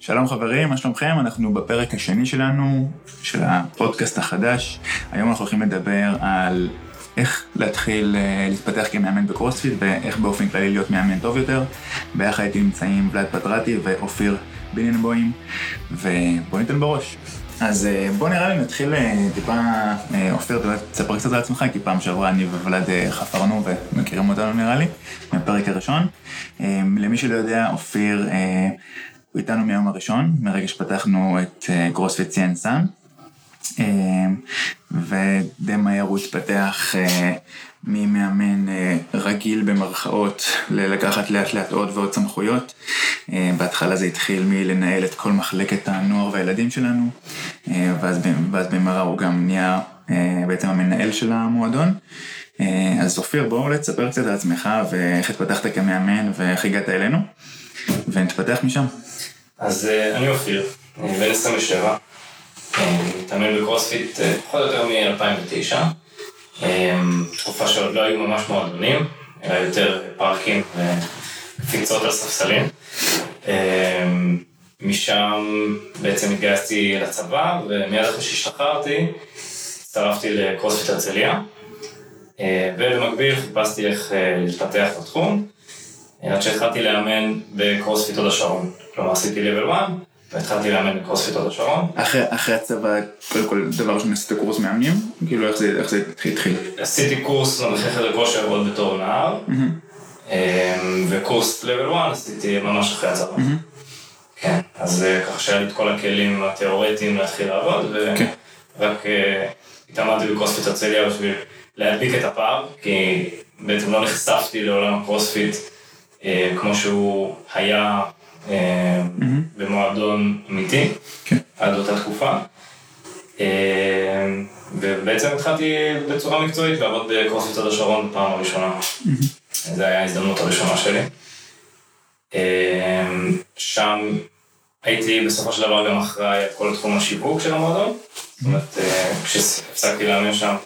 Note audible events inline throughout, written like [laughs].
שלום חברים, מה שלומכם? אנחנו בפרק השני שלנו, של הפודקאסט החדש. היום אנחנו הולכים לדבר על איך להתחיל אה, להתפתח כמאמן בקרוספיט ואיך באופן כללי להיות מאמן טוב יותר. ביחד איתי נמצאים ולד פטרטי ואופיר ביננבוים, ובואו ניתן בראש. אז אה, בוא נראה לי נתחיל אה, טיפה, אופיר, תספר קצת על עצמך, כי פעם שעברה אני וולד חפרנו ומכירים אותנו נראה לי, מהפרק הראשון. למי שלא יודע, אופיר הוא איתנו מהיום הראשון, מרגע שפתחנו את קרוספיט סיין סאן. ודי מהר הוא התפתח אה, ממאמן אה, רגיל במרכאות ללקחת לאט לאט עוד ועוד סמכויות. אה, בהתחלה זה התחיל מלנהל את כל מחלקת הנוער והילדים שלנו, ואז, ואז במהרה הוא גם נהיה בעצם המנהל של המועדון. אז אופיר, בואו תספר קצת על עצמך ואיך התפתחת כמאמן ואיך הגעת אלינו, ונתפתח משם. אז אני אופיר, אני בן 27. מתאמן בקרוספיט אה, פחות או יותר מ-2009. אה, תקופה שעוד לא היו ממש מועדונים, אלא יותר פארקים וקפיצות על ספסלים. אה, משם בעצם התגייסתי לצבא, ומיד אחרי שהשתחררתי, הצטרפתי לקרוספיט הרצליה. ובמקביל חיפשתי איך להתפתח בתחום, עד שהתחלתי לאמן בקרוספיט הוד השרון. כלומר עשיתי level 1, והתחלתי לאמן בקרוספיט הוד השרון. אחרי הצבא, קודם כל, דבר ראשון עשית קורס מאמנים? כאילו, איך זה התחיל? עשיתי קורס מדריכי חדר כושר עוד בתור נער, אמ, וקורס level 1 עשיתי ממש אחרי הצבא. כן, אז אה, ככה שהיה לי את כל הכלים התיאורטיים להתחיל לעבוד, ורק כן. אה, התאמנתי בקרוספיט הרצליה בשביל להדביק את הפער, כי בעצם לא נחשפתי לעולם הקרוספיט אה, כמו שהוא היה במועדון אמיתי, כן. עד אותה תקופה. אה, ובעצם התחלתי בצורה מקצועית לעבוד בקרוספיט הוד השרון בפעם הראשונה. זו הייתה ההזדמנות הראשונה שלי. אה, שם הייתי בסופו של דבר גם אחראי על כל תחום השיווק של המועדון. זאת אומרת, כשהפסקתי לאמן שם,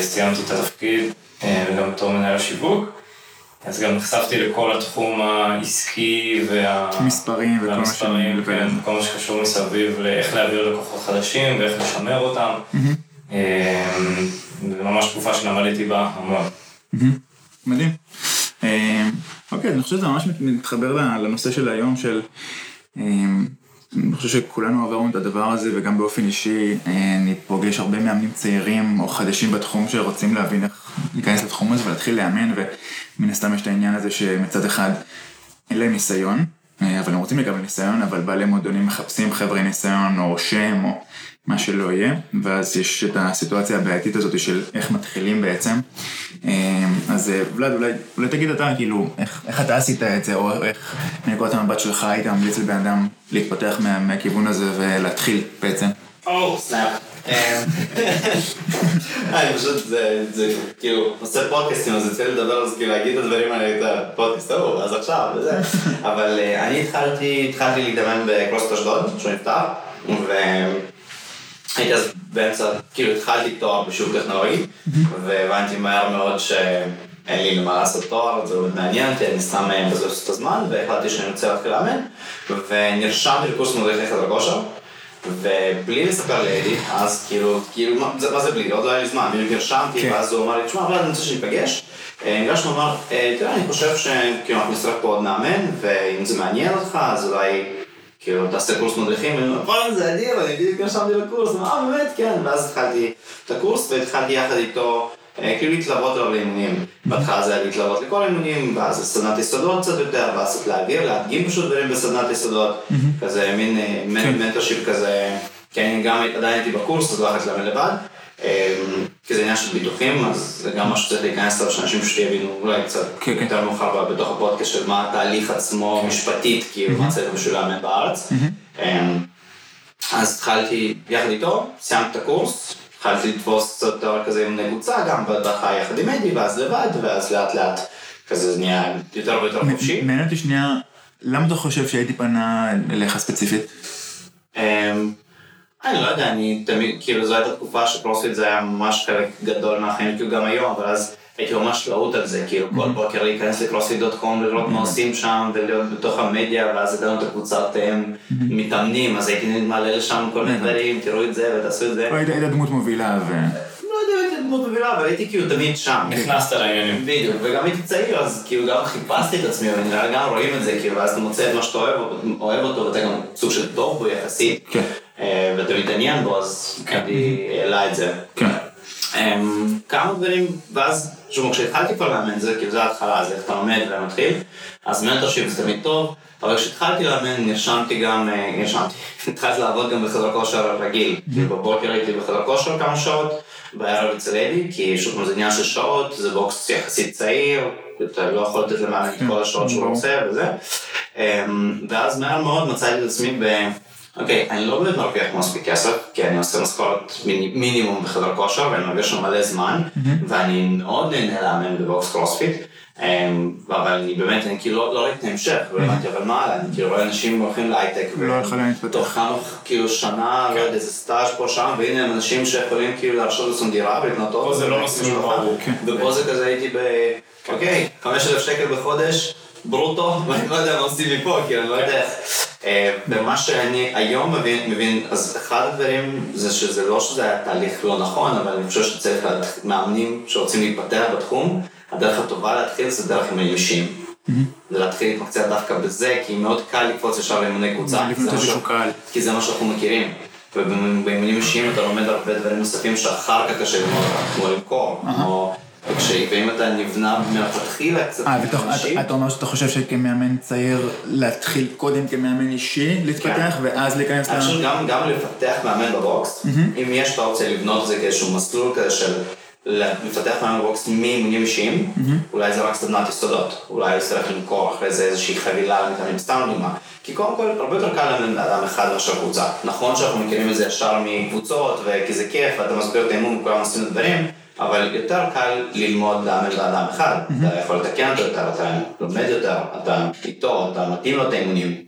סיימתי את התפקיד וגם בתור מנהל השיווק. אז גם נחשפתי לכל התחום העסקי וה... מספרים וכל מה שנלווה. כן, כל מה שקשור מסביב לאיך להעביר לקוחות חדשים ואיך לשמר אותם. אמ, זו ממש תקופה שלמדתי בה המון. מדהים. אמ, אוקיי, אני חושב שזה ממש מתחבר לנושא של היום של... אני חושב שכולנו עברנו את הדבר הזה, וגם באופן אישי אה, אני פוגש הרבה מאמנים צעירים או חדשים בתחום שרוצים להבין איך להיכנס לתחום הזה ולהתחיל לאמן, ומן הסתם יש את העניין הזה שמצד אחד אין להם ניסיון, אה, אבל הם רוצים לקבל ניסיון, אבל בעלי מועדונים מחפשים חבר'ה ניסיון או שם או מה שלא יהיה, ואז יש את הסיטואציה הבעייתית הזאת של איך מתחילים בעצם. אה, אז אה, ולד, אולי, אולי תגיד אתה, כאילו, איך, איך אתה עשית את זה, או איך מנקודת המבט שלך היית ממליץ לבן אדם להתפתח מה, מהכיוון הזה ולהתחיל בעצם. oh, snap. אני פשוט, זה כאילו, עושה פודקאסטים, אז לי לדבר זה, כאילו להגיד את הדברים האלה, את הפודקאסט ההוא, אז עכשיו, וזה. אבל אני התחלתי, התחלתי להתאמן בקרוספיט אשדוד, שהוא נפתח, והייתי אז באמצע, כאילו התחלתי תואר בשיעור טכנולוגי, והבנתי מהר מאוד שאין לי למה לעשות תואר, זה מאוד מעניין אותי, אני סתם מבזבז את הזמן, והחלטתי שאני רוצה להתחיל לאמן, ונרשמתי לקורס מדריכי חדר כושר. ובלי לספר לאדי, אז כאילו, כאילו, מה זה, מה זה בלי? עוד לא היה לי זמן, בדיוק נרשמתי, כן. ואז הוא אמר לי, תשמע, אבל אני רוצה שניפגש. אה, נגשנו, אמר, אה, תראה, אני חושב שכאילו אנחנו נצטרך פה עוד מאמן, ואם זה מעניין אותך, אז אולי, כאילו, תעשה קורס מדריכים, ואני אומר, זה אדיר, אני בדיוק נרשמתי לקורס, אה, באמת, כן, ואז התחלתי את הקורס, והתחלתי יחד איתו. אה, כאילו להתלוות אליו לאימונים. בהתחלה זה היה להתלוות לכל האימונים, ואז סדנת יסודות קצת יותר, ואז קצת להעביר, להדגים פשוט דברים בסדנת יסודות, כזה מין כן. mentorship כזה, כי אני גם עדיין הייתי בקורס, אז לא יכולתי ללמד לבד. כי זה עניין של ביטוחים, אז זה גם משהו שצריך להיכנס אליו, שאנשים פשוט יבינו אולי קצת כן, כן. יותר מאוחר בתוך הפודקאסט של מה התהליך עצמו משפטית, כאילו מה צריך בשביל לאמן בארץ. אה, אז התחלתי יחד איתו, סיימתי את הקורס, התחלתי לתפוס קצת דבר כזה עם נגוצה, גם בהתחלה יחד עם אדי, ואז לבד, ואז לאט לאט כזה זה נהיה יותר ויותר חופשי. מעניין אותי שנייה, למה אתה חושב שהייתי פנה אליך ספציפית? אני לא יודע, אני תמיד, כאילו זו הייתה תקופה שקרוספיט זה היה ממש חלק גדול מהחיים, כאילו גם היום, אבל אז הייתי ממש להוט על זה, כאילו כל בוקר להיכנס לקרוספיט.קום ולראות מה עושים שם ולהיות בתוך המדיה ואז הגענו את הקבוצת מתאמנים אז הייתי מעלה לשם כל מיני דברים, תראו את זה ותעשו את זה. היית דמות מובילה ו... לא יודע אם הייתי דמות מובילה אבל הייתי כאילו תמיד שם. נכנסת לעניינים. בדיוק, וגם הייתי צעיר אז כאילו גם חיפשתי את עצמי, ונראה גם רואים את זה, כאילו ואז אתה מוצא את מה שאתה אוהב אותו ואתה גם סוג של טוב בו יחסית. כן. ואתה מתעניין בו אז אני העלה את זה. כן. אמ, כמה דברים, ואז, שוב, כשהתחלתי כבר לאמן, זה כאילו זה ההתחלה, זה איך אתה לומד ומתחיל, אז mentorship זה תמיד טוב, אבל כשהתחלתי לאמן נרשמתי גם, אה, נרשמתי, [laughs] התחלתי לעבוד גם בחדר כושר רגיל, כאילו בבוקר הייתי בחדר כושר כמה שעות, בערב אצל אדי, כי שוב זה עניין של שעות, זה בוקס יחסית צעיר, אתה לא יכול לתת למאמן את כל השעות שהוא עושה וזה, אמ, ואז מהר מאוד מצאתי את עצמי ב... אוקיי, אני לא באמת מרוויח מספיק כסף, כי אני עושה משכורת מינימום בחדר כושר, ואני מרגיש שם מלא זמן, ואני מאוד נהנה לאמן בבוקס קרוספיט, אבל אני באמת, אני כאילו לא ראיתי המשך, לא הבנתי, אבל מה, אני כאילו רואה אנשים הולכים להייטק, לא יכולים להתפתח. תוך כמה, כאילו שנה, לא יודע, איזה סטאז' פה שם, והנה הם אנשים שיכולים כאילו להרשות לעצמם דירה ולקנות אוטו, פה זה לא מסלול ברור. ופה זה כזה הייתי ב... אוקיי, 5,000 שקל בחודש, ברוטו, [laughs] ואני לא יודע מה עושים מפה, כאילו, אני לא יודע. איך. ומה שאני היום מבין, מבין, אז אחד הדברים זה שזה לא שזה היה תהליך לא נכון, אבל אני חושב שצריך מאמנים שרוצים להתפתח בתחום, הדרך הטובה להתחיל זה דרך אימונים אישיים. זה להתחיל להתמקצע דווקא בזה, כי מאוד קל לקפוץ ישר לאימוני קבוצה, כי זה מה שאנחנו מכירים. ובאימונים אישיים אתה לומד הרבה דברים נוספים שאחר כך קשה ללמוד, כמו למכור, כמו... ואם אתה נבנה מלכתחילה קצת אישי. אתה אומר שאתה חושב שכמאמן צעיר להתחיל קודם כמאמן אישי, להתפתח, ואז להיכנס ל... אני חושב גם לפתח מאמן בבוקס, אם יש את האופציה לבנות את זה כאיזשהו מסלול כזה של לפתח מאמן בבוקס מאימונים אישיים, אולי זה רק סדנת יסודות, אולי צריך למכור אחרי זה איזושהי חבילה למתאמנים, סתם דוגמה. כי קודם כל, הרבה יותר קל לאמן לאדם אחד מאשר קבוצה. נכון שאנחנו מכירים את זה ישר מקבוצות, וכי זה כיף, ואתה מסביר את האימון וכולם עושים את הדברים, אבל יותר קל ללמוד לאמן לאדם אחד, אתה יכול לתקן אותו יותר, אתה לומד יותר, אתה איתו, אתה מתאים לו את האימונים.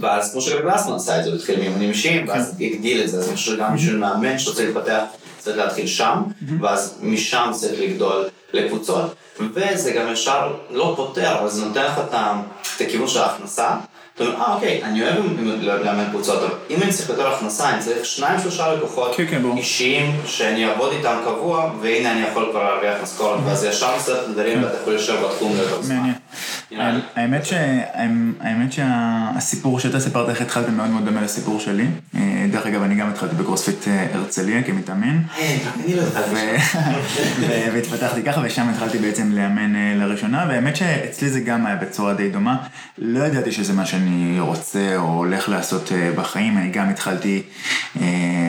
ואז כמו שגם גלסמן עשה את זה, הוא התחיל מאימונים אישיים, ואז הגדיל את זה, אז אני חושב שגם בשביל מאמן שרוצה להתפתח, צריך להתחיל שם, ואז משם צריך לגדול לקבוצות, וזה גם ישר לא פותר, אבל זה נותן לך את הכיוון של ההכנסה. אה אוקיי, אני אוהב לאמן קבוצות, אבל אם אני צריך יותר הכנסה, אני צריך שניים שלושה לקוחות אישיים שאני אעבוד איתם קבוע, והנה אני יכול כבר להרוויח משכורת, ואז ישר מסתכל את הדברים ואתה יכול לשבת בתחום יותר זמן. האמת שהסיפור שאתה סיפרת איך התחלת מאוד מאוד דומה לסיפור שלי. דרך אגב, אני גם התחלתי בקרוספיט הרצליה כמתאמן. אני לא התחלתי. והתפתחתי ככה, ושם התחלתי בעצם לאמן לראשונה, והאמת שאצלי זה גם היה בצורה די דומה. לא ידעתי שזה מה שאני רוצה או הולך לעשות בחיים, אני גם התחלתי,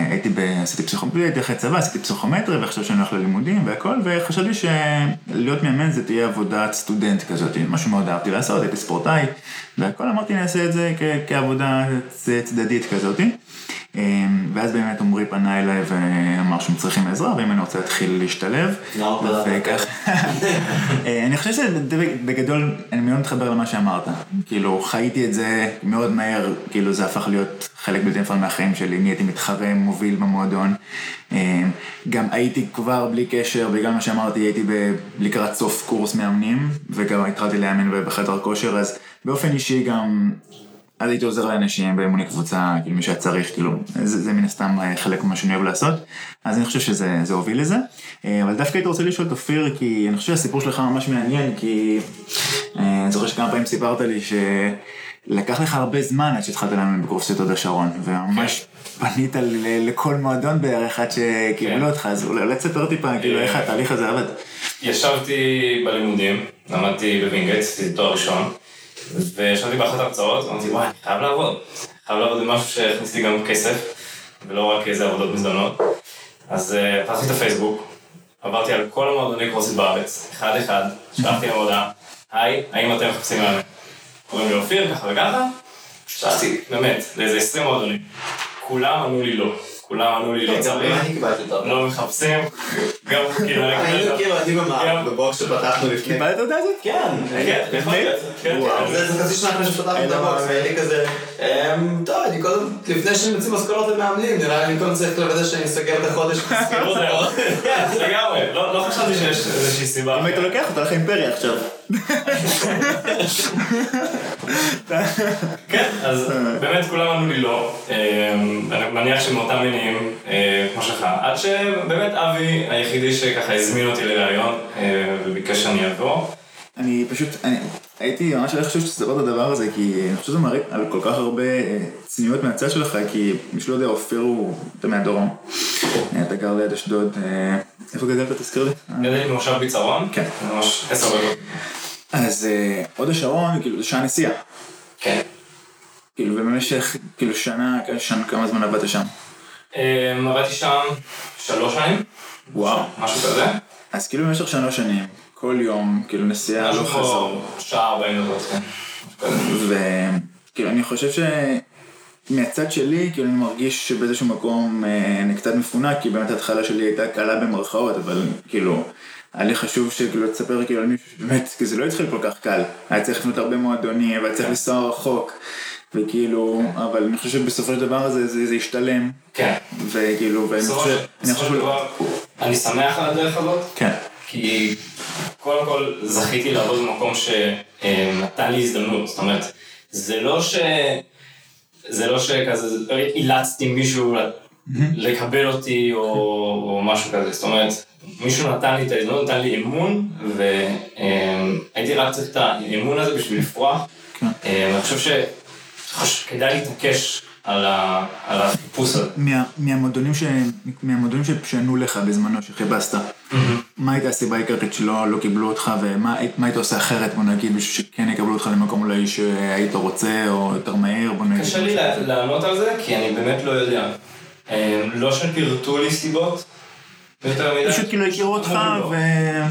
הייתי, עשיתי פסיכומטרי, הייתי אחרי צבא, עשיתי פסיכומטרי, ועכשיו שאני הולך ללימודים והכל, וחשבתי שלהיות מאמן זה תהיה עבודת סטודנט כזאת, משהו מאוד אהבתי לעשות, הייתי ספורטאי, והכל אמרתי נעשה את זה כעבודה צדדית כזאתי. ואז באמת עמרי פנה אליי ואמר שהם צריכים עזרה, ואם אני רוצה להתחיל להשתלב. וכך, [laughs] אני חושב שבגדול, אני מאוד מתחבר למה שאמרת. כאילו, חייתי את זה מאוד מהר, כאילו זה הפך להיות חלק בלתי נפרד מהחיים שלי, נהייתי מתחרה, מוביל במועדון. גם הייתי כבר בלי קשר, בגלל מה שאמרתי, הייתי לקראת סוף קורס מאמנים, וגם התחלתי לאמן בחדר כושר, אז באופן אישי גם... אז הייתי עוזר לאנשים באימוני קבוצה, כאילו מי שהיה צריך, כאילו, זה, זה מן הסתם חלק ממה שאני אוהב לעשות, אז אני חושב שזה הוביל לזה. אבל דווקא הייתי רוצה לשאול את אופיר, כי אני חושב שהסיפור שלך ממש מעניין, כי אני זוכר שכמה פעמים סיפרת לי שלקח לך הרבה זמן עד שהתחלת לאמן בקורסית הוד השרון, וממש פנית לכל מועדון בערך עד שקיבלו אותך, אז אולי תספר טיפה, כאילו, איך התהליך הזה עבד. ישבתי בלימודים, למדתי בווינגייט, עשיתי תואר ראשון. וישבתי באחת ההרצאות, אמרתי, וואי, אני חייב לעבוד. חייב לעבוד במשהו שיכניס לי גם כסף, ולא רק איזה עבודות מזדמנות. אז פתחתי את הפייסבוק, עברתי על כל המועדוני קרוספיט בארץ, אחד אחד, שלחתי להם הודעה, היי, האם אתם מחפשים מאמן? קוראים לי אופיר, ככה וככה, שלחתי, באמת, לאיזה 20 מועדונים. כולם אמרו לי לא. כולם ענו לי לא כן, גם צריך, אני קיבלתי אותו. לא מחפשים, גם כאילו, אני היינו כאילו אני במערכת בבוקס שפתחנו לפני. קיבלת את ההודעה הזאת? כן, כן, להיות, כן, וואו. כן. זה חצי שנה אחרי שפתחנו את הבוקס. והייתי כזה, "אמ, טוב, אני קודם, לפני שאני מוציא משכורות למאמנים, נראה לי קודם צריך לוודא שאני אסגר את החודש. [laughs] כן, לגמרי, לא לא חשבתי שיש איזושהי סיבה. אם היית לוקח אותה לך אימפריה עכשיו. [laughs] כן, אז באמת כולם ענו לי לא. אמ, אני מניח שמאותם מינים אה, כמו שלך. עד שבאמת אבי היחידי שככה הזמין אותי לראיון אה, וביקש שאני אבוא. אני פשוט, אני הייתי ממש לא חושב שתספר את הדבר הזה, כי אני חושב שזה מראה על כל כך הרבה אה, צניעות מהצד שלך, כי מי שלא יודע, אופיר הוא, אתה מהדרום. אתה גר ליד אשדוד, איפה גדלת? תזכיר לי. גדלתי במושב ביצרון. כן. ממש עשר דקות. אז אה, הוד השרון, כאילו, זה שעה נסיעה. כן. כאילו, ובמשך, כאילו, שנה, שנה, כמה זמן עבדת שם? אמ, עבדתי שם שלוש שנים. וואו. משהו כזה. אז כאילו במשך שלוש שנים, כל יום, כאילו נסיעה לא חזור. שעה ארבעים דקות, כן. וכאילו אני חושב שמהצד שלי, כאילו אני מרגיש שבאיזשהו מקום אה, אני קצת מפונק, כי באמת ההתחלה שלי הייתה קלה במרכאות, אבל כאילו, היה לי חשוב שכאילו תספר כאילו על מישהו שבאמת, כי זה לא התחיל כל כך קל, היה צריך לפנות הרבה מועדונים, והיה צריך לנסוע רחוק, וכאילו, אבל אני חושב שבסופו של דבר זה, זה השתלם, כן. וכאילו, ואני חושב, בסופו של דבר, אני שמח על הדרך הזאת. כן, כי קודם כל זכיתי לעבוד במקום שנתן לי הזדמנות, זאת אומרת, זה לא ש... זה לא שכזה, אילצתי מישהו לקבל אותי או, או משהו כזה, זאת אומרת, מישהו נתן לי את ההזדמנות, נתן לי אמון, והייתי רק צריך את האמון הזה בשביל לפרוח. כן. אה, ואני חושב שכדאי להתעקש על ה- על החיפוש הזה. מה, מהמועדונים, ש... מהמועדונים ש- שענו לך בזמנו, שחיפשת, מה הייתה הסיבה העיקרית שלא לא קיבלו אותך, ומה מה היית עושה אחרת, בוא נגיד, בשביל שכן יקבלו אותך למקום אולי שהיית רוצה, או יותר מהר, בוא נגיד. קשה לי לענות על זה, כי אני באמת לא יודע. אה, לא שפירטו לי סיבות פשוט כאילו הכירו אותך, לא. ו...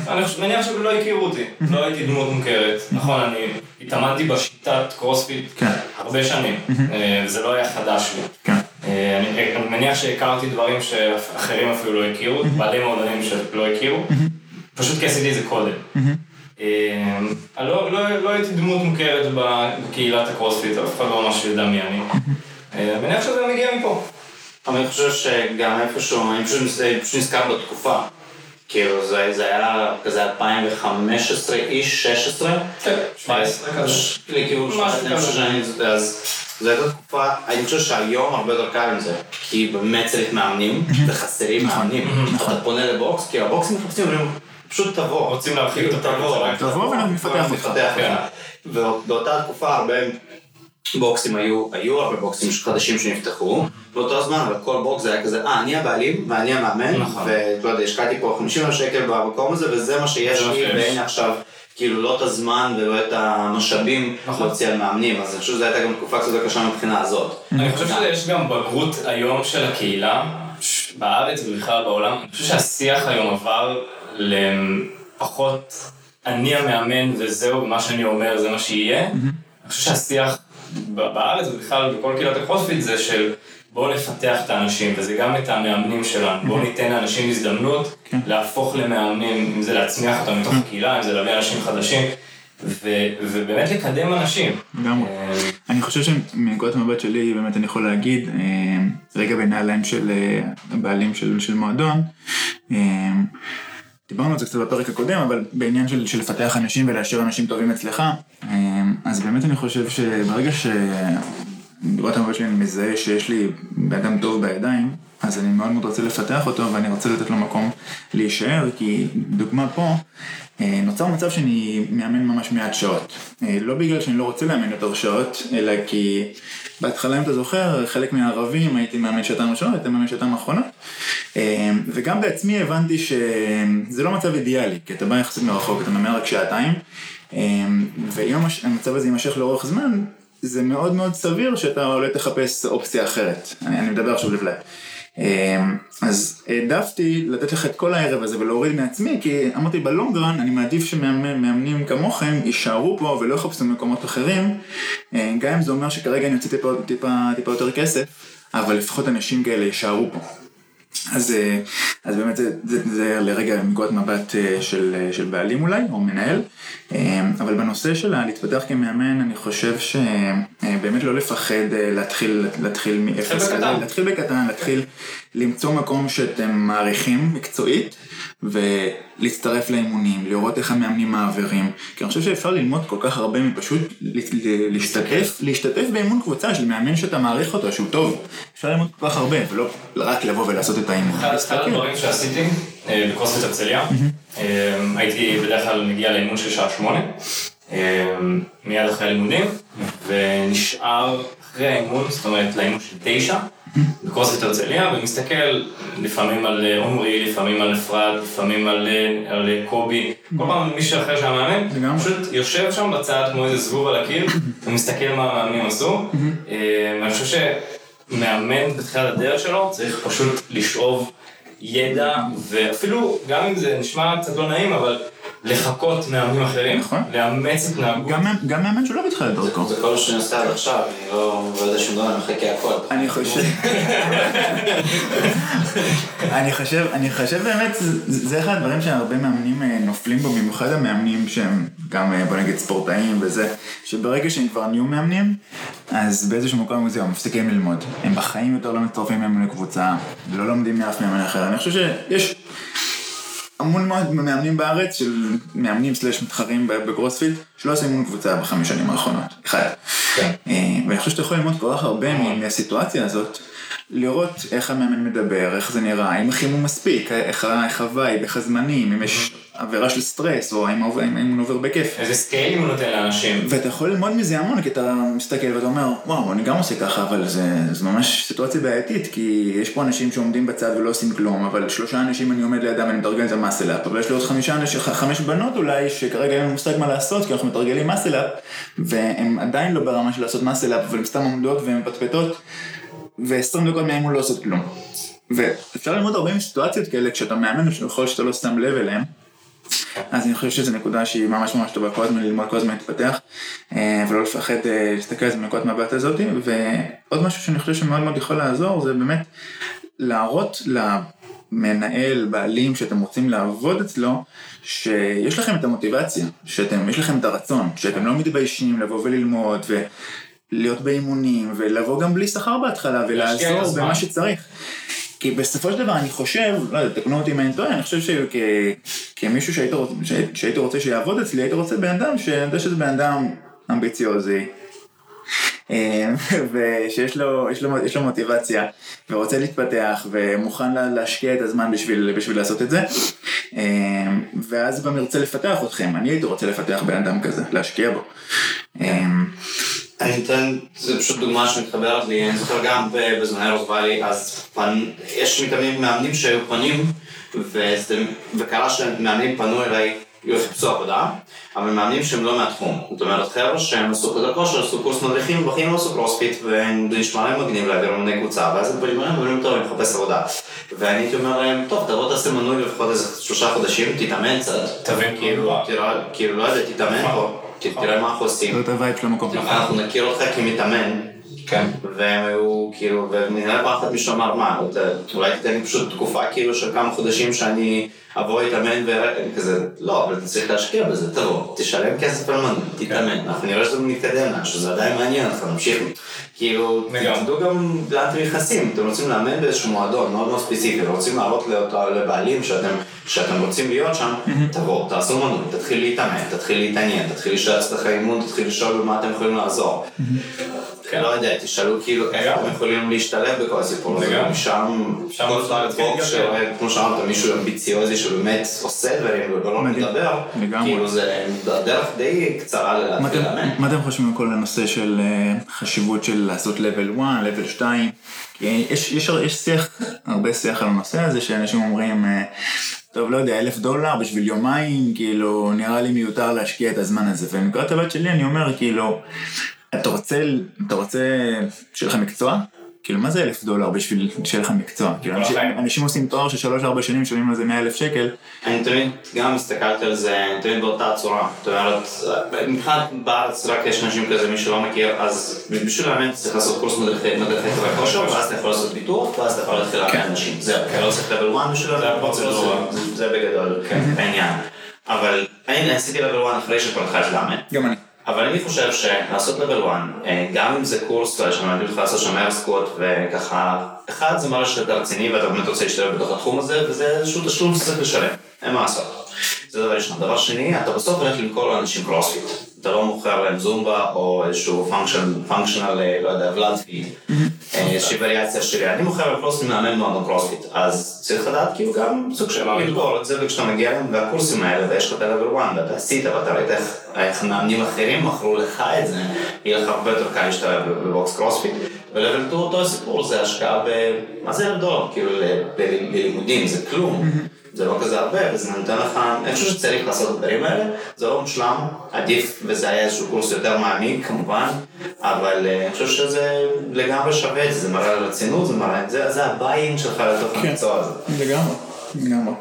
אני מניח שלא הכירו אותי, לא הייתי דמות מוכרת. נכון, אני התאמנתי בשיטת קרוספיט כן. הרבה שנים, אה, וזה לא היה חדש לי. כן. אה, אני אני מניח שהכרתי דברים שאחרים אפילו לא הכירו, בעלי מועדונים שלא הכירו, פשוט כי עשיתי את זה קודם. אה, לא- לא לא הייתי דמות מוכרת בקהילת הקרוספיט, אף אחד לא ממש ידע מי אני. אה, אני מניח שזה מגיע מפה. אבל אני חושב שגם איפשהו, אני פשוט נזכר בתקופה. כאילו זה זה היה כזה 2015 איש, 16. כן, 17 כזה. כאילו, משהו אני חושב כזה. שאני, אז זו הייתה תקופה, אני חושב שהיום הרבה יותר קל עם זה, כי באמת צריך מאמנים, וחסרים מאמנים. אתה פונה לבוקס, כי הבוקסים מחפשים, אומרים, פשוט תבוא. רוצים להרחיב את התרבות תבוא, שלהם. תבוא ואנחנו נפתח אותך. נפתח כן. אותך. ובאותה תקופה הרבה בוקסים היו, היו הרבה בוקסים חדשים שנפתחו באותו זמן, אבל כל בוקס זה היה כזה, אה, אני הבעלים ואני המאמן, נכון. ולא יודע, השקעתי פה 50 אלף שקל במקום הזה, וזה מה שיש מה לי. ואין עכשיו כאילו לא את הזמן ולא את המשאבים נכון. להוציא על מאמנים, אז אני חושב שזו הייתה גם תקופה קצת קשה מבחינה הזאת. אני חושב שיש גם בגרות היום של הקהילה, בארץ ובכלל בעולם, אני חושב שהשיח היום עבר לפחות אני המאמן וזהו, ומה שאני אומר זה מה שיהיה. אני חושב שהשיח בארץ ובכלל בכל קהילת הקרוספיט זה של בואו נפתח את האנשים, וזה גם את המאמנים שלנו, בואו ניתן לאנשים הזדמנות כן. להפוך למאמנים, אם זה להצמיח אותם מתוך הקהילה, אם זה להביא אנשים חדשים, ו- ובאמת לקדם אנשים. לגמרי. אה, אני חושב שמנקודת המבט שלי, באמת אני יכול להגיד, אה, רגע בנעליים של אה, הבעלים של, של מועדון, דיברנו על זה קצת בפרק הקודם, אבל בעניין של, של לפתח אנשים ולהשאיר אנשים טובים אצלך, אז באמת אני חושב שברגע שבנקודת המבט שלי אני מזהה שיש לי בן אדם טוב בידיים, אז אני מאוד מאוד רוצה לפתח אותו ואני רוצה לתת לו מקום להישאר, כי דוגמה פה, אה, נוצר מצב שאני מאמן ממש מעט שעות. אה, לא בגלל שאני לא רוצה לאמן יותר שעות, אלא כי בהתחלה, אם אתה זוכר, חלק מהערבים הייתי מאמן שעתיים ראשונות, הייתי מאמן שעתיים אחרונות. אה, וגם בעצמי הבנתי שזה לא מצב אידיאלי, כי אתה בא יחסית מרחוק, אתה מאמן רק שעתיים, ואם המש- המצב הזה יימשך לאורך זמן, זה מאוד מאוד סביר שאתה אולי תחפש אופציה אחרת. אני, אני מדבר עכשיו לבלעד. אז העדפתי לתת לך את כל הערב הזה ולהוריד מעצמי, כי אמרתי בלונגרן אני מעדיף שמאמנים כמוכם יישארו פה ולא יחפשו במקומות אחרים, גם אם זה אומר שכרגע אני יוצא טיפה, טיפה, טיפה יותר כסף, אבל לפחות אנשים כאלה יישארו פה. אז, אה, אז באמת זה, זה, זה לרגע מנקודת מבט אה, של, של בעלים אולי, או מנהל, אה, אבל בנושא של להתפתח כמאמן, אני חושב שבאמת לא לפחד להתחיל, להתחיל מאפס כזה, להתחיל בקטן, להתחיל למצוא מקום שאתם מעריכים מקצועית. ולהצטרף לאימונים, לראות איך המאמנים מעבירים, כי אני חושב שאפשר ללמוד כל כך הרבה מפשוט להשתתף, להשתתף באימון קבוצה של מאמן שאתה מעריך אותו, שהוא טוב, אפשר ללמוד כל כך הרבה, ולא רק לבוא ולעשות את האימון. אחד הדברים שעשיתי אה, בקורסט הרצליה, אה, הייתי בדרך כלל מגיע לאימון של שעה שמונה, אה, מיד אחרי הלימודים, ונשאר אחרי האימון, זאת אומרת לאימון של תשע. בקורסט הרצליה, ומסתכל לפעמים על אה, עומרי, לפעמים על אפרת, לפעמים על, אה, על אה, קובי, כל פעם מישהו אחר שהיה מאמן, פשוט יושב שם בצד כמו איזה זבוב על הקיר, ומסתכל מה המאמנים עשו, ואני חושב שמאמן בתחילת הדרך שלו צריך פשוט לשאוב ידע, ואפילו, גם אם זה נשמע קצת לא נעים, אבל לחכות מאמנים אחרים, נכון. לאמץ התנהגות. גם מאמן שלא בתחילת דרכו. זה כל מה שאני עושה עד עכשיו, אני לא יודע שום דבר, אני מחכה הכל. אני חושב, אני חושב, אני חושב באמת, זה אחד הדברים שהרבה מאמנים אה, נופלים בו, במיוחד המאמנים שהם גם אה, בוא נגיד ספורטאים וזה, שברגע שהם כבר נהיו מאמנים, אז באיזשהו מקום זהו, מפסיקים ללמוד. הם בחיים יותר לא מצטרפים מאמן לקבוצה, לא לומדים מאף מאמן אחר. אני חושב שיש... המון מאוד מאמנים בארץ, של מאמנים slash מתחרים בקרוספיט, שלא עושים אימון קבוצה בחמש שנים האחרונות, אחד. כן. אה, ואני חושב שאתה יכול ללמוד כל כך הרבה מהסיטואציה הזאת, לראות איך המאמן מדבר, איך זה נראה, האם החימום מספיק, איך ה vibe, איך הזמנים, אם יש אווירה של סטרס, או האם הוא עובר בכיף. איזה סקיילים הוא נותן לאנשים. ואתה יכול ללמוד מזה המון, כי אתה מסתכל ואתה אומר, וואו, אני גם עושה ככה, אבל זה, זה ממש סיטואציה בעייתית, כי יש פה אנשים שעומדים בצד ולא עושים כלום, אבל שלושה אנשים אני עומד לידם, אני מתרגל את ה muscle up, אבל יש לי עוד חמישה אנשים, חמש בנות אולי, שכרגע אין לנו מושג מה לעשות, כי אנחנו מתרגלים muscle up, והם עדיין לא ברמה של לעשות muscle up, אבל הם סתם עומדות והן מפטפטות. ו-20 דקות מהאימון לא עושות כלום. ואפשר ללמוד הרבה מסיטואציות כאלה כשאתה מאמן, שאתה לא שם לב אליהם. אז אני חושב שזו נקודה שהיא ממש ממש טובה כל הזמן ללמוד, כל הזמן להתפתח, אה, ולא לפחד אה, להסתכל על זה מנקודת מבט הזאת. ועוד משהו שאני חושב שמאוד מאוד יכול לעזור, זה באמת להראות למנהל, בעלים שאתם רוצים לעבוד אצלו, שיש לכם את המוטיבציה, שיש לכם את הרצון, שאתם לא מתביישים לבוא וללמוד, ו... להיות באימונים, ולבוא גם בלי שכר בהתחלה, ולעזור במה שצריך. כי בסופו של דבר אני חושב, לא יודע, תקנו אותי אם אני טועה, אני חושב שכמישהו שהיית, שהיית רוצה שיעבוד אצלי, הייתי רוצה בן אדם שאני יודע שזה בן אדם אמביציוזי. אה, [laughs] ושיש לו, יש לו, יש לו מוטיבציה ורוצה להתפתח ומוכן להשקיע את הזמן בשביל, בשביל לעשות את זה אה, ואז גם ירצה לפתח אתכם, אני הייתי רוצה לפתח בן אדם כזה, להשקיע בו. אני אתן, זה פשוט דוגמה שמתחברת לי, אני זוכר גם בזמני רוזוואלי, אז פן, יש מתאמנים מאמנים שהיו פנים, וזה, וקרה שמאמנים פנו אליי, חיפשו עבודה, אבל מאמנים שהם לא מהתחום. זאת אומרת, חבר'ה שהם עשו חדר כושר, עשו קורס מדריכים, בחיים לא עשו קרוספיט, וזה נשמע להם מגניב להעביר אימוני קבוצה, ואז הם פונים אליהם ואומרים, טוב, אני מחפש עבודה. ואני הייתי אומר להם, טוב, תבוא תעשה מנוי לפחות איזה שלושה חודשים, תתאמן קצת. תבין כאילו, כאילו, לא יודע, תתאמן פה. תראה מה אנחנו עושים. את ה vibe של המקום. אנחנו נכיר אותך כמתאמן. כן. והם היו כאילו, ונראה פעם אחת מישהו אמר, מה, אולי תיתן לי פשוט תקופה כאילו של כמה חודשים שאני אבוא להתאמן וכזה, לא, אבל אתה צריך להשקיע בזה, תבוא, תשלם כסף על מנוי, תתאמן, אנחנו נראה שזה מתקדם משהו, זה עדיין מעניין, אנחנו נמשיך. כאילו, תדעו גם לאן אתם נכנסים, אתם רוצים לאמן באיזשהו מועדון מאוד מאוד ספציפי, רוצים להראות לבעלים שאתם, שאתם רוצים להיות שם, תבואו, תעשו מנוי, תתחיל להתאמן, תתחיל להתעניין, תתחיל לשאול אצלך אימון, תתחיל לשאול במה אתם יכולים לעזור. כן. לא יודע, תשאלו כאילו איך אתם יכולים להשתלב בכל הסיפור הזה, משם, כל אחד בוק שרואה, כמו שאמרת, מישהו אמביציוזי שבאמת עושה דברים ולא מדבר, כאילו זה דרך די קצרה להתחיל לאמן. מה אתם חושבים על כל הנושא של אה, חשיבות של לעשות level 1, level 2? יש, יש, יש שיח, הרבה שיח על הנושא הזה, שאנשים אומרים, אה, טוב, לא יודע, אלף דולר בשביל יומיים, כאילו, נראה לי מיותר להשקיע את הזמן הזה. ומנקודת הבת שלי אני אומר, כאילו, אתה רוצה, אתה רוצה שיהיה לך מקצוע? כאילו, מה זה אלף דולר בשביל שיהיה לך מקצוע? כאילו, אנשים- החיים. אנשים עושים תואר של שלוש-ארבע שנים, משלמים על זה מאה אלף שקל. אני תמיד גם הסתכלתי על זה, תמיד באותה צורה. זאת אומרת, מבחינת בארץ רק יש אנשים כזה, מי שלא מכיר, אז בשביל לאמן צריך לעשות קורס מדריכי חדרי כושר, ואז אתה יכול לעשות ביטוח, ואז אתה יכול להתחיל לאמן אנשים. זהו, אתה לא צריך level 1 בשביל זה. זה- בגדול העניין. אבל אני עשיתי level 1 אחרי שכבר התחלתי לאמן. גם אני. אבל אני חושב שלעשות level 1, אה, גם אם זה קורס שמלמדים אותך לעשות שם air squat וככה, אחד זה מראה שאתה רציני ואתה באמת רוצה להשתלב בתוך התחום הזה, וזה איזשהו תשלום שצריך לשלם, אין מה לעשות. זה דבר ראשון. דבר שני, אתה בסוף הולך למכור לאנשים קרוספיט. אתה לא מוכר להם זומבה או איזשהו functional, לא יודע, ולאד פיד, איזושהי וריאציה שלי. אני מוכר לקרוספיט מאמן מועדון קרוספיט, אז צריך לדעת כאילו גם סוג של למכור את זה, וכשאתה מגיע להם, והקורסים האלה, ויש לך את ה-level 1, ואתה עשית, ואתה ראית איך מאמנים אחרים מכרו לך את זה, יהיה לך הרבה יותר קל להשתלב ב box קרוספיט. ו-level 2 אותו הסיפור, זה השקעה ב... מה זה אלף דולר? כאילו ל- ב- בלימודים, זה כלום. זה לא כזה הרבה, וזה נותן לך, אני חושב שצריך לעשות את הדברים האלה, זה לא מושלם, עדיף, וזה היה איזשהו קורס יותר מעמיק כמובן, אבל אה, אני חושב שזה לגמרי שווה את זה, זה מראה על רצינות, זה מראה, זה, זה ה buy-in שלך לתוך כן. המקצוע הזה. לגמרי. לגמרי.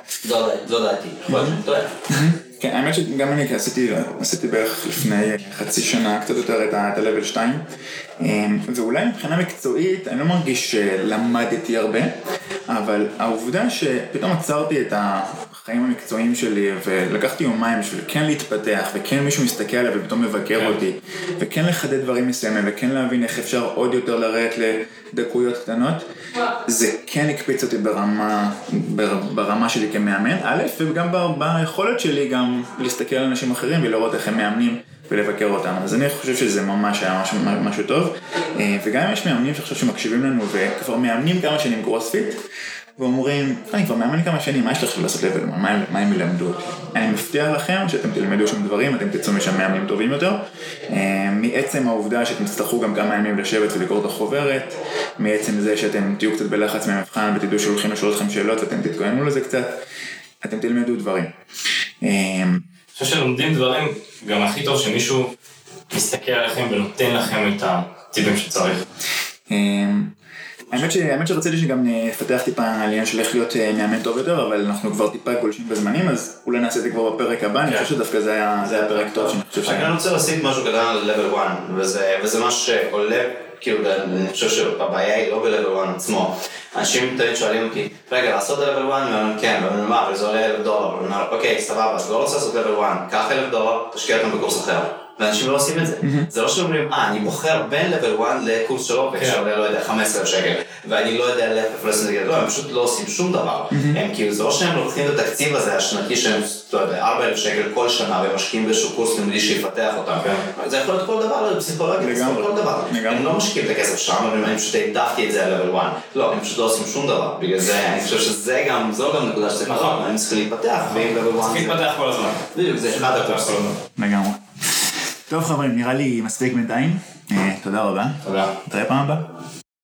זו דעתי, יכול להיות שאני טועה. כן, האמת שגם אני עשיתי, עשיתי בערך לפני חצי שנה קצת יותר את ה-level 2 אמ, ואולי מבחינה מקצועית אני לא מרגיש שלמדתי הרבה אבל העובדה שפתאום עצרתי את החיים המקצועיים שלי ולקחתי יומיים בשביל כן להתפתח וכן מישהו מסתכל עליי ופתאום מבקר כן. אותי וכן לחדד דברים מסוימים וכן להבין איך אפשר עוד יותר לרדת לדקויות קטנות זה כן הקפיץ אותי ברמה, בר- ברמה שלי כמאמן, א', וגם ביכולת שלי גם להסתכל על אנשים אחרים ולראות איך הם מאמנים ולבקר אותם. אז אני חושב שזה ממש היה משהו, משהו טוב. אה, וגם אם יש מאמנים שעכשיו שמקשיבים לנו וכבר מאמנים כמה שנים קרוספיט, ואומרים, אני כבר מאמן כמה שנים, מה יש לך לעשות לבל? מה, מה הם ילמדו אותי? אני מבטיח לכם שאתם תלמדו שם דברים, אתם תצאו משם מאמנים טובים יותר. אה, מעצם העובדה שאתם תצטרכו גם כמה ימים לשבת ולקרוא את החוברת, מעצם זה שאתם תהיו קצת בלחץ מהמבחן ותדעו שהולכים לשאול אתכם שאלות ואתם תתכוננו לזה קצת, אתם תלמדו דברים. אה, חושב שלומדים דברים, גם הכי טוב שמישהו מסתכל עליכם ונותן לכם את הטיפים שצריך. אמ, האמת, ש... האמת שרציתי שגם נפתח טיפה על העניין של איך להיות אה, מאמן טוב יותר, אבל אנחנו כבר טיפה גולשים בזמנים, אז אולי נעשה את זה כבר בפרק הבא, אני כן. חושב שדווקא זה היה, זה היה פרק טוב, שאני חושב ש... אני רוצה להוסיף משהו קטן על level 1, וזה, וזה משהו שעולה, כאילו, אני חושב שהבעיה היא לא ב-level 1 עצמו. אנשים תמיד שואלים אותי, רגע, לעשות level 1? ואני אומר, כן, ואני אומר, מה, אבל זה עולה אלף דולר. ואני אומר, אוקיי, סבבה, אז לא רוצה לעשות level 1, קח אלף דולר, תשקיע אותם בקורס אחר. ואנשים לא עושים את זה. זה לא שאומרים, אה, אני בוחר בין level 1 לקורס של אופק. שעולה, לא יודע, 15,000 שקל, ואני לא יודע לאיפה לעשות את זה, לא, הם פשוט לא עושים שום דבר. הם כאילו, זה לא שהם לוקחים את התקציב הזה השנתי שהם, לא יודע, 4,000 שקל כל שנה, ומשקיעים באיזשהו קורס לימודי שיפתח אותם. כן. זה יכול להיות כל דבר, פסיכולוגיה, זה יכול לגמרי. להיות כל דבר. הם לא משקיעים את הכסף שם, אבל אני פשוט העדפתי את זה על level 1. לא, הם פשוט לא עושים שום דבר. בגלל זה, אני חושב שזה גם, זו גם נקודה שצריך נכון. לעשות, הם צריכים להתפתח, ואם level 1 צריך זה... להתפתח כל הזמן. בדיוק, זה אחד הקורסים. לגמרי. טוב חברים, נראה לי מספיק בינתיים, אה, תודה רבה, תודה. נתראה פעם הבאה.